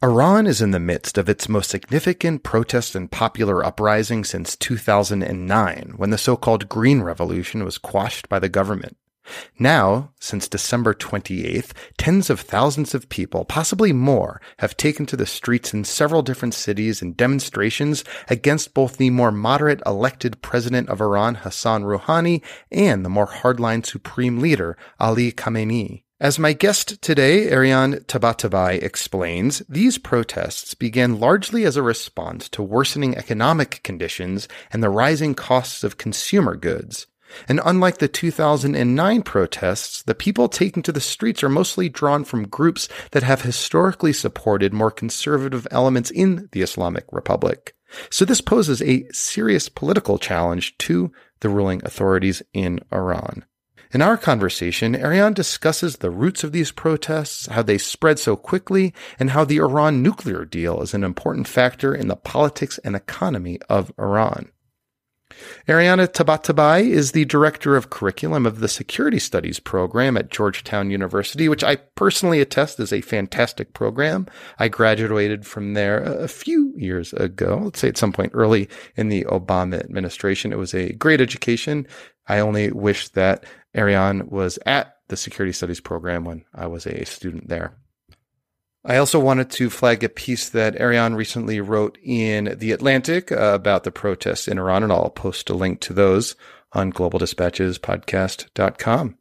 Iran is in the midst of its most significant protest and popular uprising since 2009, when the so-called Green Revolution was quashed by the government. Now, since December 28th, tens of thousands of people, possibly more, have taken to the streets in several different cities in demonstrations against both the more moderate elected president of Iran, Hassan Rouhani, and the more hardline supreme leader, Ali Khamenei. As my guest today, Ariane Tabatabai, explains, these protests began largely as a response to worsening economic conditions and the rising costs of consumer goods. And unlike the 2009 protests, the people taking to the streets are mostly drawn from groups that have historically supported more conservative elements in the Islamic Republic. So this poses a serious political challenge to the ruling authorities in Iran. In our conversation, Ariane discusses the roots of these protests, how they spread so quickly, and how the Iran nuclear deal is an important factor in the politics and economy of Iran. Ariane Tabatabai is the director of curriculum of the Security Studies program at Georgetown University, which I personally attest is a fantastic program. I graduated from there a few years ago, let's say at some point early in the Obama administration. It was a great education. I only wish that Ariane was at the Security Studies program when I was a student there. I also wanted to flag a piece that Ariane recently wrote in The Atlantic about the protests in Iran, and I'll post a link to those on globaldispatchespodcast.com.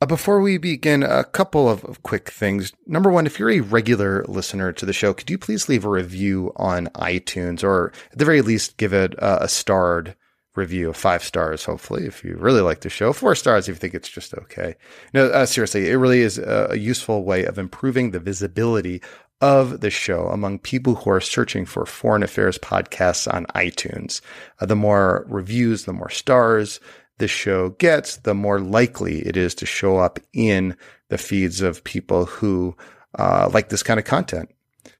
Uh, before we begin, a couple of, quick things. Number one, if you're a regular listener to the show, could you please leave a review on iTunes or at the very least give it a starred review of five stars, hopefully, if you really like the show. Four stars if you think it's just okay. No, uh, seriously, it really is a, a, useful way of improving the visibility of the show among people who are searching for foreign affairs podcasts on iTunes. Uh, the more reviews, the more stars the show gets, the more likely it is to show up in the feeds of people who uh, like this kind of content.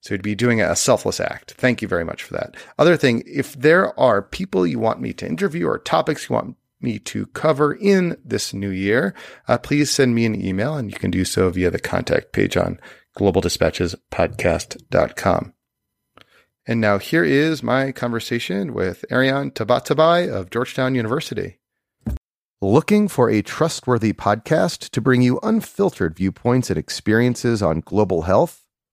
So you'd be doing a selfless act. Thank you very much for that. Other thing, if there are people you want me to interview or topics you want me to cover in this new year, uh, please send me an email and you can do so via the contact page on globaldispatchespodcast.com. And now here is my conversation with Ariane Tabatabai of Georgetown University. Looking for a trustworthy podcast to bring you unfiltered viewpoints and experiences on global health?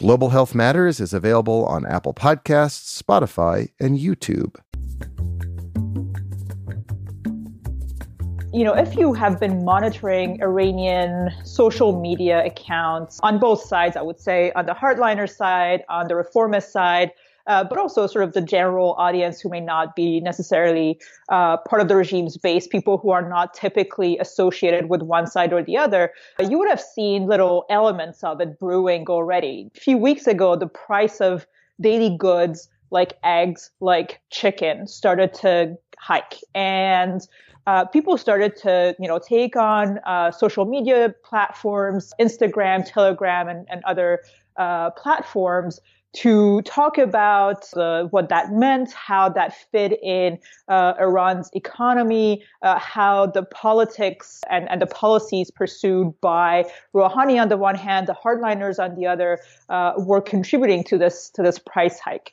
Global Health Matters is available on Apple Podcasts, Spotify, and YouTube. You know, if you have been monitoring Iranian social media accounts on both sides, I would say on the hardliner side, on the reformist side, uh, but also sort of the general audience who may not be necessarily uh, part of the regime's base, people who are not typically associated with one side or the other, uh, you would have seen little elements of it brewing already. A few weeks ago, the price of daily goods like eggs, like chicken, started to hike. And uh, people started to, you know, take on uh, social media platforms, Instagram, Telegram, and, and other uh, platforms to talk about uh, what that meant, how that fit in uh, Iran's economy, uh, how the politics and, and the policies pursued by Rouhani on the one hand, the hardliners on the other, uh, were contributing to this to this price hike.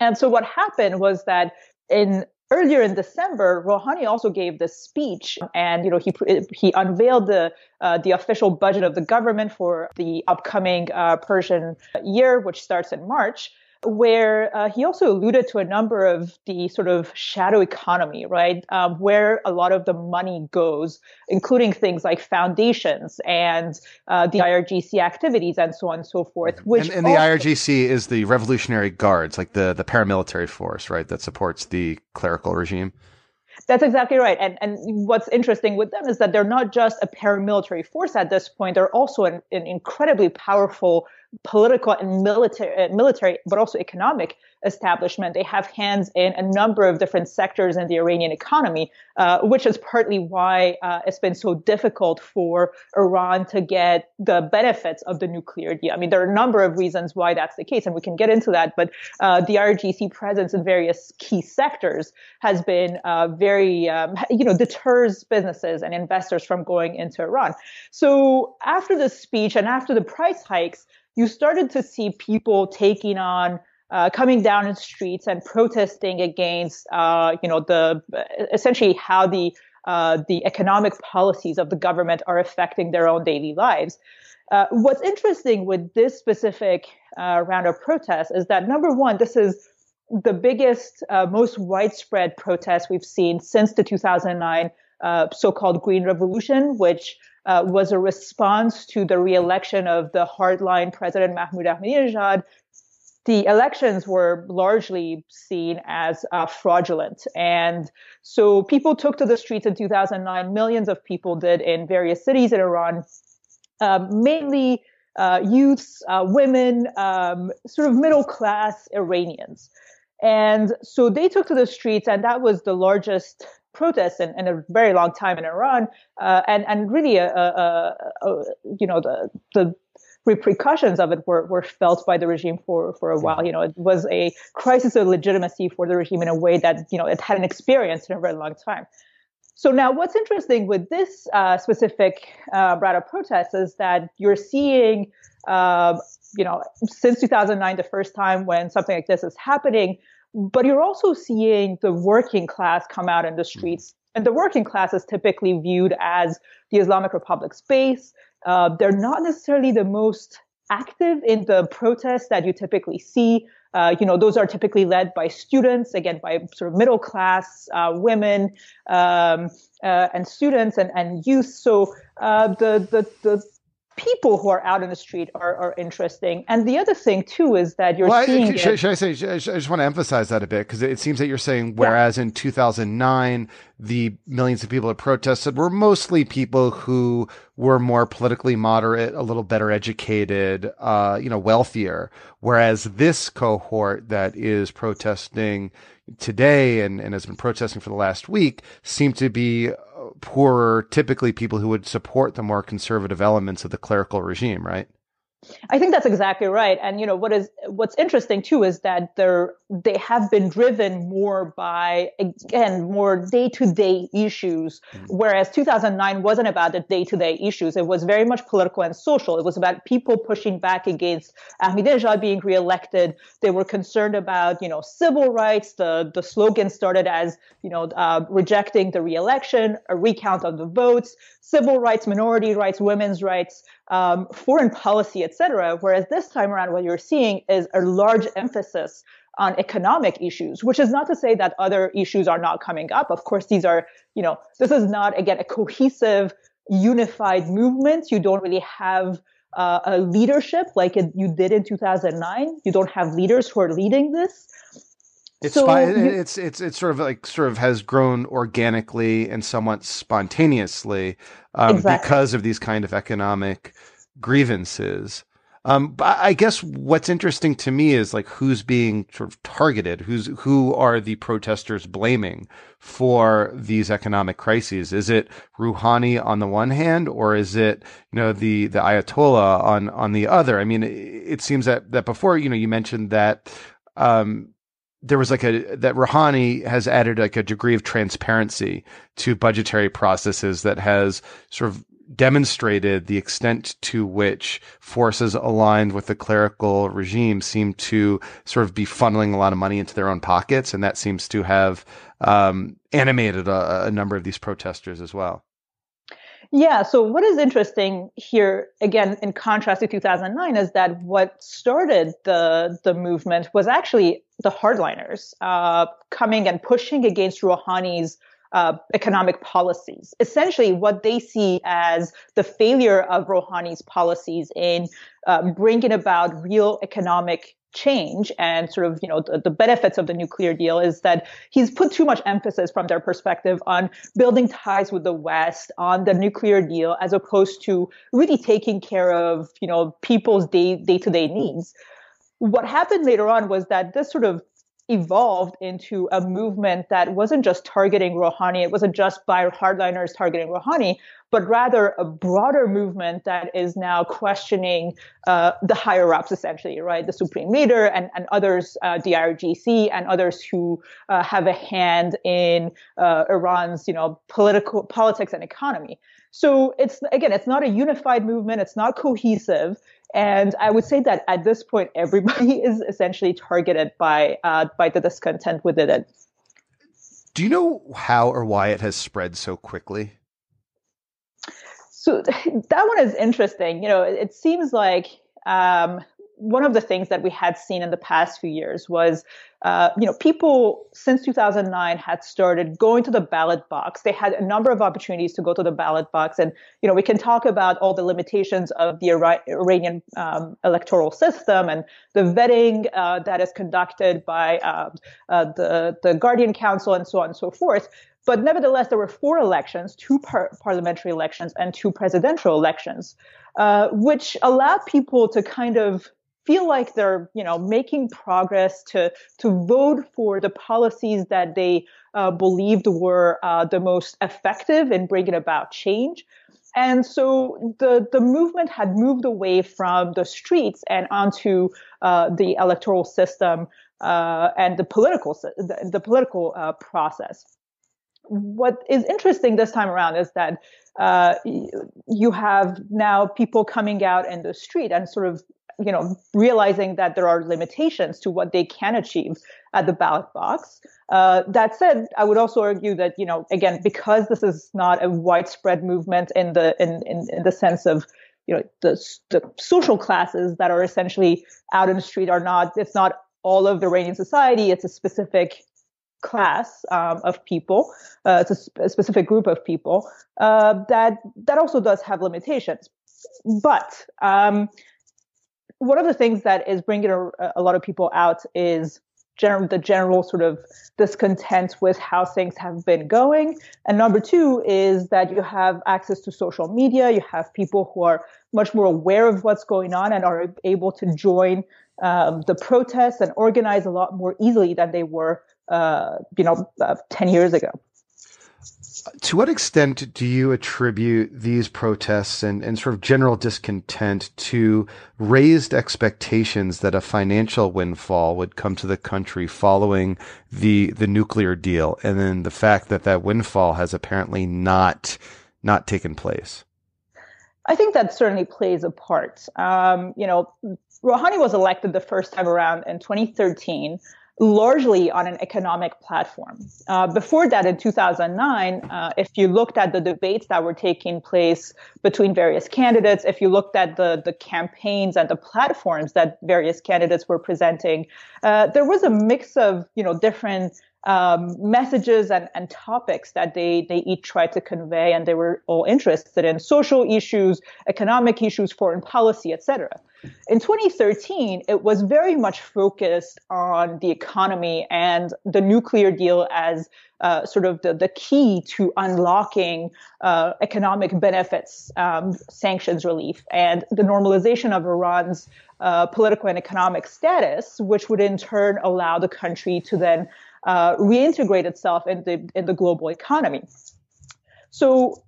And so what happened was that in earlier in December, Rouhani also gave this speech, and you know he he unveiled the uh, the official budget of the government for the upcoming uh, Persian year, which starts in March. Where uh, he also alluded to a number of the sort of shadow economy, right, um, where a lot of the money goes, including things like foundations and uh, the IRGC activities and so on and so forth. Which and, and the IRGC is the Revolutionary Guards, like the the paramilitary force, right, that supports the clerical regime. That's exactly right. And and what's interesting with them is that they're not just a paramilitary force at this point; they're also an, an incredibly powerful political and military, uh, military, but also economic establishment. They have hands in a number of different sectors in the Iranian economy, uh, which is partly why uh, it's been so difficult for Iran to get the benefits of the nuclear deal. I mean, there are a number of reasons why that's the case, and we can get into that. But uh, the IRGC presence in various key sectors has been uh, very, um, you know, deters businesses and investors from going into Iran. So after the speech and after the price hikes, you started to see people taking on uh, coming down in streets and protesting against, uh, you know, the essentially how the uh, the economic policies of the government are affecting their own daily lives. Uh, what's interesting with this specific uh, round of protests is that number one, this is the biggest, most widespread protest we've seen since the 2009 so-called Green Revolution, which uh, was a response to the reelection of the hardline President Mahmoud Ahmadinejad. The elections were largely seen as uh, fraudulent. And so people took to the streets in 2009. Millions of people did in various cities in Iran, um, mainly uh, youths, uh, women, um, sort of middle class Iranians. And so they took to the streets, and that was the largest protest in, in, a very long time in Iran, uh, and and really, a, a, a, you know, the the repercussions of it were, were felt by the regime for, for a while. You know, it was a crisis of legitimacy for the regime in a way that, you know, it hadn't experienced in a very long time. So now what's interesting with this uh, specific uh, round of protests is that you're seeing, uh, you know, since 2009, the first time when something like this is happening, but you're also seeing the working class come out in the streets. And the working class is typically viewed as the Islamic Republic's base. Uh, they're not necessarily the most active in the protests that you typically see. Uh, you know, those are typically led by students, again, by sort of middle class uh, women um, uh, and students and, and youth. So uh, the, the, the people who are out in the street are, are interesting. And the other thing too is that you're well, seeing. I, should, should, I say? I just want to emphasize that a bit because it seems that you're saying whereas yeah. in 2009 the millions of people that protested were mostly people who were more politically moderate, a little better educated, uh, you know, wealthier. Whereas this cohort that is protesting today and, and has been protesting for the last week seem to be poorer, typically people who would support the more conservative elements of the clerical regime, right? I think that's exactly right. And you know what is what's interesting too is that they're they have been driven more by again more day to day issues, mm-hmm. whereas 2009 wasn't about the day to day issues. It was very much political and social. It was about people pushing back against Ahmadinejad being reelected. They were concerned about you know civil rights. The the slogan started as you know uh, rejecting the reelection, a recount of the votes, civil rights, minority rights, women's rights um, foreign policy, etc. Whereas this time around, what you're seeing is a large emphasis on economic issues, which is not to say that other issues are not coming up. Of course, these are, you know, this is not, again, a cohesive, unified movement. You don't really have uh, a leadership like it, you did in 2009. You don't have leaders who are leading this. It's so you, it's it's it's sort of like sort of has grown organically and somewhat spontaneously um, exactly. because of these kind of economic grievances. Um, but I guess what's interesting to me is like who's being sort of targeted, who's who are the protesters blaming for these economic crises? Is it Rouhani on the one hand, or is it you know the the Ayatollah on on the other? I mean, it, it seems that that before you know you mentioned that um, there was like a that Rouhani has added like a degree of transparency to budgetary processes that has sort of demonstrated the extent to which forces aligned with the clerical regime seem to sort of be funneling a lot of money into their own pockets, and that seems to have um, animated a, a number of these protesters as well. Yeah. So what is interesting here, again, in contrast to 2009, is that what started the the movement was actually the hardliners uh, coming and pushing against Rouhani's uh, economic policies. Essentially, what they see as the failure of Rouhani's policies in um, bringing about real economic change and sort of, you know, the, the, benefits of the nuclear deal is that he's put too much emphasis from their perspective on building ties with the West, on the nuclear deal, as opposed to really taking care of, you know, people's day, day-to-day needs. What happened later on was that this sort of evolved into a movement that wasn't just targeting Rouhani, it wasn't just by hardliners targeting Rouhani, but rather a broader movement that is now questioning uh, the higher ups, essentially, right? The supreme leader and, and others, uh, the IRGC and others who uh, have a hand in uh, Iran's, you know, political politics and economy. So it's again, it's not a unified movement. It's not cohesive. And I would say that at this point, everybody is essentially targeted by uh, by the discontent within it. Do you know how or why it has spread so quickly? So that one is interesting. You know, it seems like um, one of the things that we had seen in the past few years was, uh, you know, people since 2009 had started going to the ballot box. They had a number of opportunities to go to the ballot box, and you know, we can talk about all the limitations of the Iranian um, electoral system and the vetting uh, that is conducted by uh, uh, the the Guardian Council and so on and so forth. But nevertheless, there were four elections, two par- parliamentary elections and two presidential elections, uh, which allowed people to kind of feel like they're you know making progress to to vote for the policies that they uh, believed were uh, the most effective in bringing about change. And so the the movement had moved away from the streets and onto uh, the electoral system uh, and the political the, the political uh, process. What is interesting this time around is that uh, you have now people coming out in the street and sort of you know, realizing that there are limitations to what they can achieve at the ballot box. Uh, that said, I would also argue that, you know, again, because this is not a widespread movement in the in, in, in the sense of, you know, the, the social classes that are essentially out in the street are not. It's not all of the Iranian society. It's a specific class um, of people. Uh, it's a, sp- a, specific group of people uh, that that also does have limitations. But um, one of the things that is bringing a, a lot of people out is general, the general sort of discontent with how things have been going. And number two is that you have access to social media. You have people who are much more aware of what's going on and are able to join um, the protests and organize a lot more easily than they were, uh, you know, uh, 10 years ago to what extent do you attribute these protests and, and sort of general discontent to raised expectations that a financial windfall would come to the country following the the nuclear deal, and then the fact that that windfall has apparently not not taken place? I think that certainly plays a part. Um, you know, Rouhani was elected the first time around in 2013 largely on an economic platform. Uh, before that, in 2009, uh, if you looked at the debates that were taking place between various candidates, if you looked at the, the campaigns and the platforms that various candidates were presenting, uh, there was a mix of you know different um, messages and, and topics that they, they each tried to convey, and they were all interested in social issues, economic issues, foreign policy, etc. In 2013, it was very much focused on the economy and the nuclear deal as uh, sort of the, the key to unlocking uh, economic benefits, um, sanctions relief, and the normalization of Iran's uh, political and economic status, which would in turn allow the country to then uh, reintegrate itself in the in the global economy. So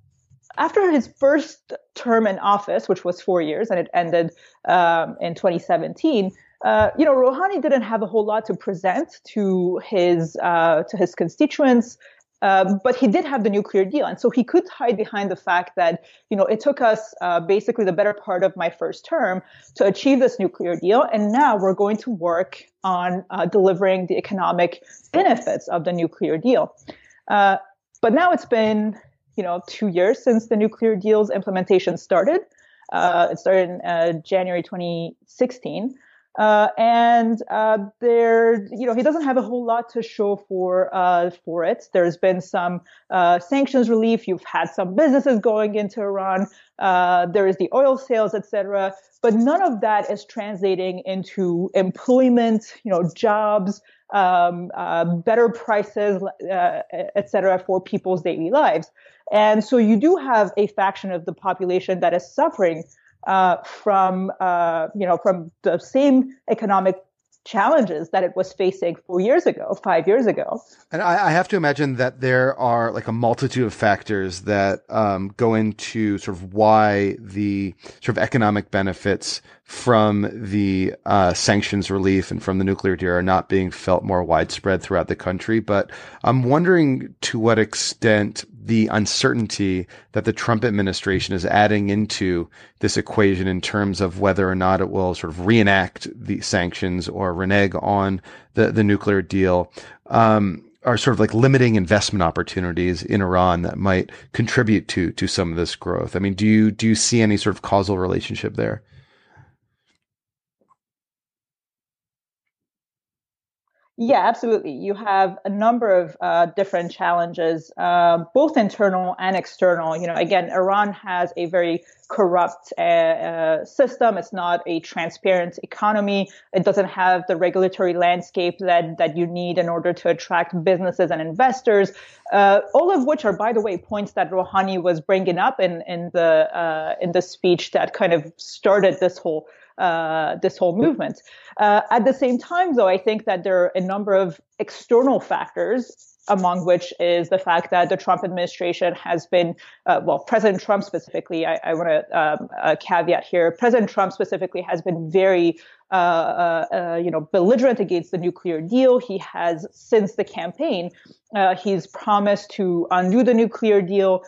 after his first term in office, which was four years, and it ended um, in 2017, uh, you know, Rouhani didn't have a whole lot to present to his uh, to his constituents. Um, but he did have the nuclear deal, and so he could hide behind the fact that you know it took us uh, basically the better part of my first term to achieve this nuclear deal, and now we're going to work on uh, delivering the economic benefits of the nuclear deal. Uh, but now it's been you know two years since the nuclear deal's implementation started. Uh, it started in uh, January 2016. Uh, and uh, there, you know, he doesn't have a whole lot to show for uh, for it. There's been some uh, sanctions relief. You've had some businesses going into Iran. Uh, there is the oil sales, etc. But none of that is translating into employment, you know, jobs, um, uh, better prices, etc. for people's daily lives. And so you do have a faction of the population that is suffering uh, from uh, you know from the same economic challenges that it was facing four years ago, five years ago. And I, I have to imagine that there are like a multitude of factors that um, go into sort of why the sort of economic benefits from the uh, sanctions relief and from the nuclear deal are not being felt more widespread throughout the country. But I'm wondering to what extent the uncertainty that the Trump administration is adding into this equation in terms of whether or not it will sort of reenact the sanctions or renege on the, the nuclear deal. Um, are sort of like limiting investment opportunities in Iran that might contribute to to some of this growth. I mean, do you do you see any sort of causal relationship there? Yeah, absolutely. You have a number of uh, different challenges, uh, both internal and external. You know, again, Iran has a very corrupt uh, uh, system. It's not a transparent economy. It doesn't have the regulatory landscape that that you need in order to attract businesses and investors. Uh, all of which are, by the way, points that Rouhani was bringing up in in the uh, in the speech that kind of started this whole uh, this whole movement. Uh, at the same time, though, I think that there are a number of external factors among which is the fact that the Trump administration has been, uh, well, President Trump specifically, I, I want to um, caveat here, President Trump specifically has been very, uh, uh, uh, you know, belligerent against the nuclear deal. He has, since the campaign, he's promised to undo the nuclear deal.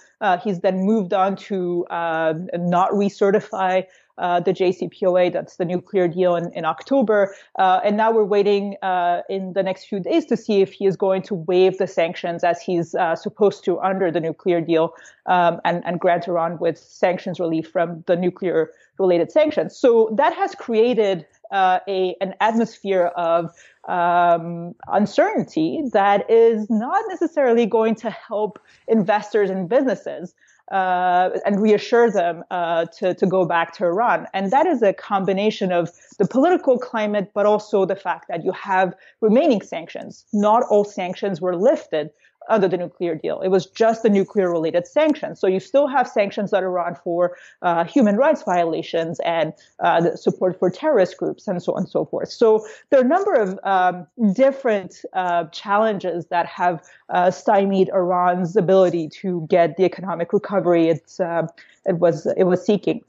he's then moved on to not recertify uh, the JCPOA, that's the nuclear deal in, in October. Uh, and now we're waiting uh, in the next few days to see if he is going to waive the sanctions as he's uh, supposed to under the nuclear deal um, and, and grant Iran with sanctions relief from the nuclear related sanctions. So that has created uh, a an atmosphere of um, uncertainty that is not necessarily going to help investors and businesses uh, and reassure them uh, to, to go back to Iran. And that is a combination of the political climate, but also the fact that you have remaining sanctions. Not all sanctions were lifted under the nuclear deal. It was just the nuclear related sanctions. So you still have sanctions on for uh, human rights violations and uh, support for terrorist groups and so on and so forth. So there are a number of um, different uh, challenges that have uh, stymied Iran's ability to get the economic recovery uh, it was it was seeking.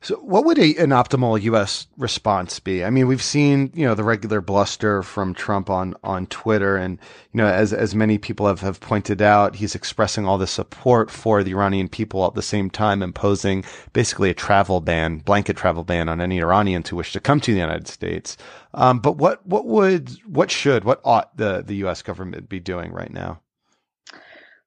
So, what would a, an optimal U.S. response be? I mean, we've seen you know the regular bluster from Trump on on Twitter, and you know as as many people have have pointed out, he's expressing all the support for the Iranian people at the same time imposing basically a travel ban, blanket travel ban on any Iranians who wish to come to the United States. Um, but what what would what should what ought the the U.S. government be doing right now?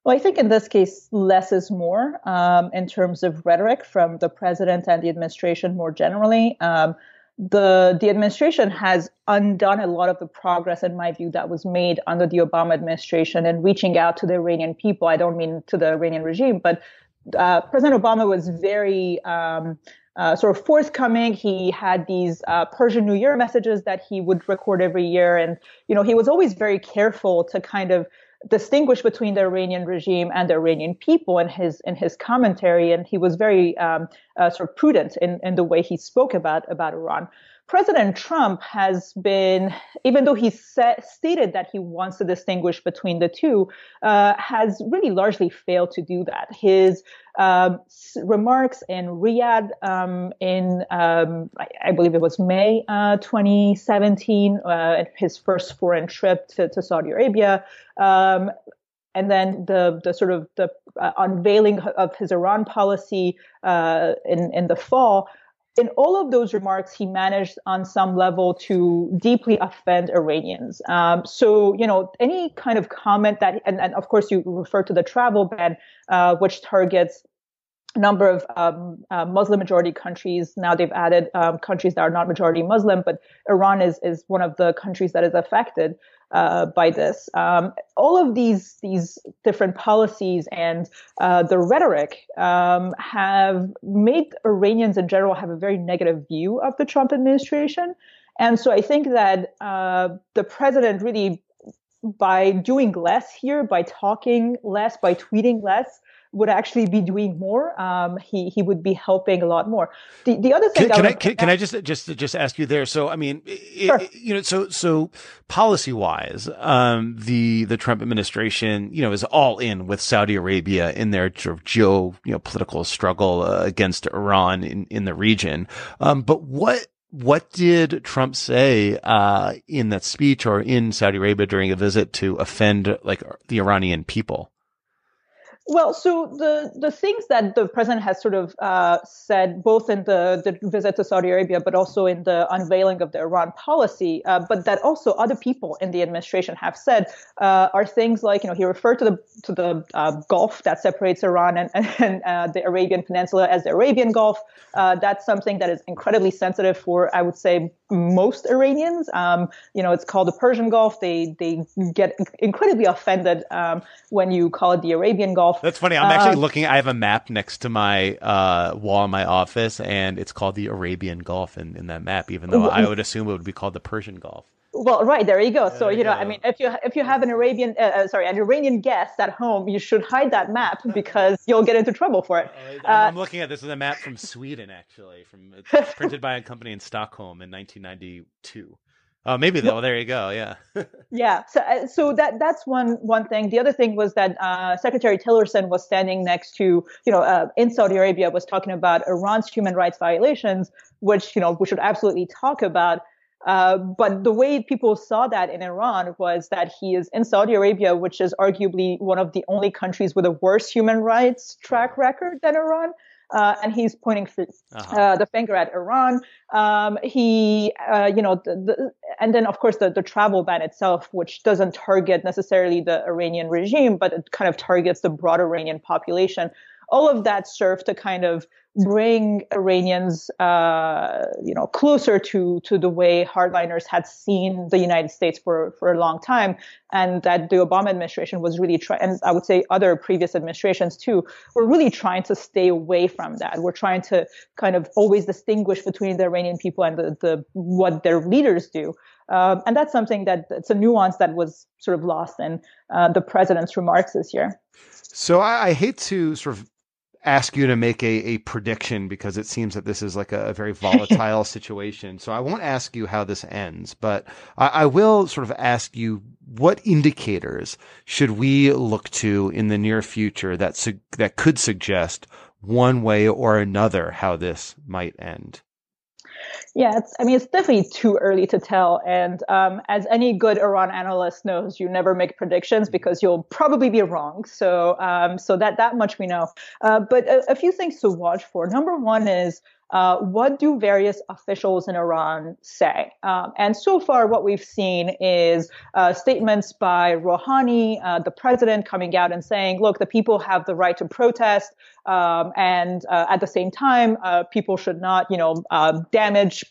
Well, I think in this case, less is more um, in terms of rhetoric from the president and the administration more generally. Um, the the administration has undone a lot of the progress, in my view, that was made under the Obama administration in reaching out to the Iranian people. I don't mean to the Iranian regime, but uh, President Obama was very um, uh, sort of forthcoming. He had these uh, Persian New Year messages that he would record every year, and you know he was always very careful to kind of distinguish between the Iranian regime and the Iranian people in his in his commentary, and he was very um, uh, sort of prudent in, in the way he spoke about about Iran. President Trump has been, even though he set, stated that he wants to distinguish between the two, uh, has really largely failed to do that. His um, remarks in Riyadh um, in, um, I, I, believe it was May uh, 2017, uh, his first foreign trip to, to Saudi Arabia, um, and then the the sort of the uh, unveiling of his Iran policy uh, in in the fall in all of those remarks, he managed on some level to deeply offend Iranians. Um, so, you know, any kind of comment that, and, and of course, you refer to the travel ban, uh, which targets number of um, uh, Muslim majority countries. Now they've added um, countries that are not majority Muslim, but Iran is, is one of the countries that is affected uh, by this. Um, all of these these different policies and uh, the rhetoric um, have made Iranians in general have a very negative view of the Trump administration, and so I think that uh, the president really. By doing less here, by talking less, by tweeting less, would actually be doing more. Um, he he would be helping a lot more. The the other thing can, can I, can, can, I just just just ask you there? So I mean, sure. it, you know, so so policy wise, um, the the Trump administration, you know, is all in with Saudi Arabia in their sort of geo you know political struggle uh, against Iran in in the region. Um, but what what did Trump say uh, in that speech or in Saudi Arabia during a visit to offend like the Iranian people? Well, so the the things that the president has sort of uh, said, both in the, the visit to Saudi Arabia, but also in the unveiling of the Iran policy, uh, but that also other people in the administration have said, uh, are things like you know he referred to the to the uh, Gulf that separates Iran and, and uh, the Arabian Peninsula as the Arabian Gulf. Uh, that's something that is incredibly sensitive for, I would say, most Iranians. Um, you know, it's called the Persian Gulf. They they get incredibly offended um, when you call it the Arabian Gulf. That's funny. I'm actually uh, looking. I have a map next to my uh, wall in my office, and it's called the Arabian Gulf in, in that map. Even though I would assume it would be called the Persian Gulf. Well, right there you go. so you know, go. I mean, if you if you have an Arabian, uh, uh, sorry, an Iranian guest at home, you should hide that map because you'll get into trouble for it. Uh, I'm looking at this is a map from Sweden, actually, from it's printed by a company in Stockholm in 1992. Oh, maybe though. There you go. Yeah. yeah. So, uh, so that that's one one thing. The other thing was that uh, Secretary Tillerson was standing next to, you know, uh, in Saudi Arabia, was talking about Iran's human rights violations, which you know we should absolutely talk about. Uh, but the way people saw that in Iran was that he is in Saudi Arabia, which is arguably one of the only countries with a worse human rights track record than Iran. Uh, and he's pointing uh-huh. uh, the finger at Iran. Um, he, uh, you know, the, the, and then of course the, the travel ban itself, which doesn't target necessarily the Iranian regime, but it kind of targets the broad Iranian population. All of that served to kind of bring Iranians, uh, you know, closer to to the way hardliners had seen the United States for for a long time, and that the Obama administration was really trying, and I would say other previous administrations too, were really trying to stay away from that. We're trying to kind of always distinguish between the Iranian people and the, the what their leaders do. Um, and that's something that it's a nuance that was sort of lost in uh, the president's remarks this year. So I, I hate to sort of ask you to make a, a prediction because it seems that this is like a, a very volatile situation. So I won't ask you how this ends, but I, I, will sort of ask you what indicators should we look to in the near future that su- that could suggest one way or another how this might end. Yeah, it's, I mean, it's definitely too early to tell. And um, as any good Iran analyst knows, you never make predictions because you'll probably be wrong. So, um, so that that much we know. Uh, but a, a, few things to watch for. Number one is uh, what do various officials in Iran say? Um, and so far, what we've seen is uh, statements by Rouhani, uh, the president, coming out and saying, look, the people have the right to protest. Um, and uh, at the same time, uh, people should not, you know, uh, damage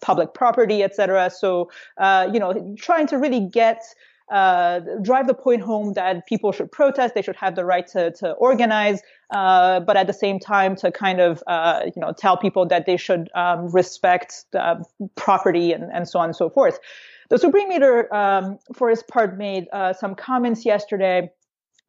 public property, etc. So, you know, trying to really get uh, drive the point home that people should protest, they should have the right to, to organize, uh, but at the same time to kind of uh, you know tell people that they should um, respect property and, and so on and so forth. The Supreme Leader, um, for his part, made uh, some comments yesterday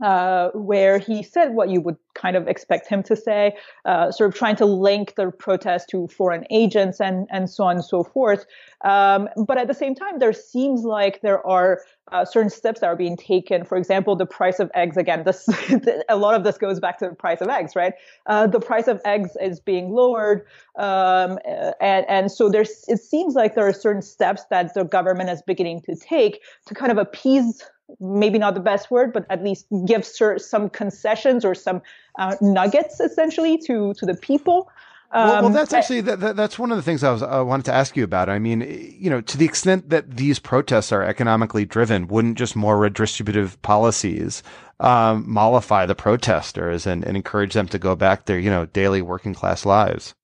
uh, where he said what you would kind of expect him to say, uh, sort of trying to link the protest to foreign agents and, and so on and so forth. Um, but at the same time, there seems like there are uh, certain steps that are being taken. For example, the price of eggs. Again, this a lot of this goes back to the price of eggs, right? Uh, the price of eggs is being lowered, um, and and so there's. It seems like there are certain steps that the government is beginning to take to kind of appease maybe not the best word, but at least give some concessions or some uh, nuggets essentially to to the people. Um, well, well, um, that's actually that, that, that's one of the things I was I wanted to ask you about. I mean, you know, to the extent that these protests are economically driven, wouldn't just more redistributive policies um, mollify the protesters and, and encourage them to go back their you know daily working class lives?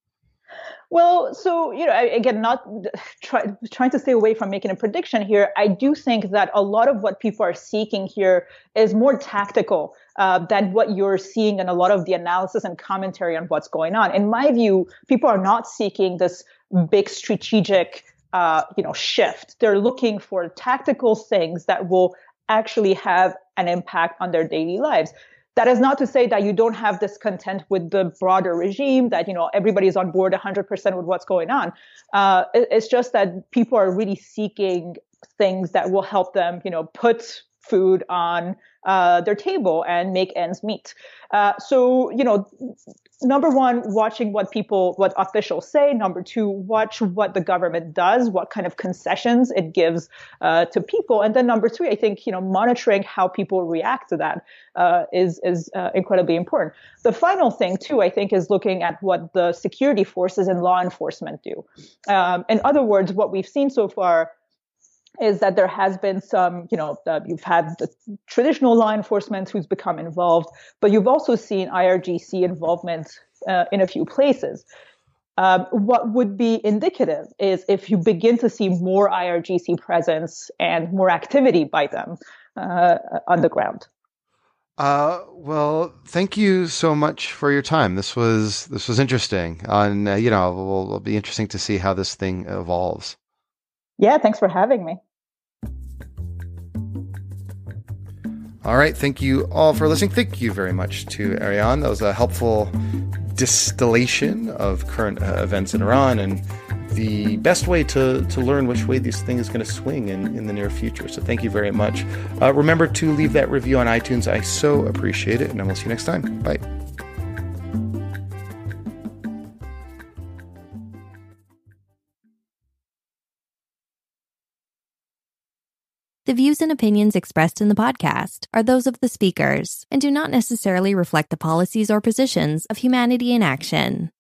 Well, so you know, again, not try, trying to stay away from making a prediction here. I do think that a lot of what people are seeking here is more tactical uh, than what you're seeing in a lot of the analysis and commentary on what's going on. In my view, people are not seeking this big strategic, uh, you know, shift. They're looking for tactical things that will actually have an impact on their daily lives. That is not to say that you don't have discontent with the broader regime, that you know everybody's on board 100% with what's going on. Uh, it's just that people are really seeking things that will help them, you know, put food on uh, their table and make ends meet. Uh, so, you know, number one, watching what people, what officials say. Number two, watch what the government does, what kind of concessions it gives uh, to people. And then number three, I think, you know, monitoring how people react to that uh, is is uh, incredibly important. The final thing, too, I think, is looking at what the security forces and law enforcement do. Um, in other words, what we've seen so far is that there has been some, you know, uh, you've had the traditional law enforcement who's become involved, but you've also seen IRGC involvement uh, in a few places. Um, what would be indicative is if you begin to see more IRGC presence and more activity by them uh, on the ground. Uh, well, thank you so much for your time. This was this was interesting. and uh, you know, it'll, it'll be interesting to see how this thing evolves. Yeah, thanks for having me. All right. Thank you all for listening. Thank you very much to Ariane. That was a helpful distillation of current uh, events in Iran and the best way to, to learn which way this thing is going to swing in, in the near future. So thank you very much. Uh, remember to leave that review on iTunes. I so appreciate it. And I will see you next time. Bye. The views and opinions expressed in the podcast are those of the speakers and do not necessarily reflect the policies or positions of Humanity in Action.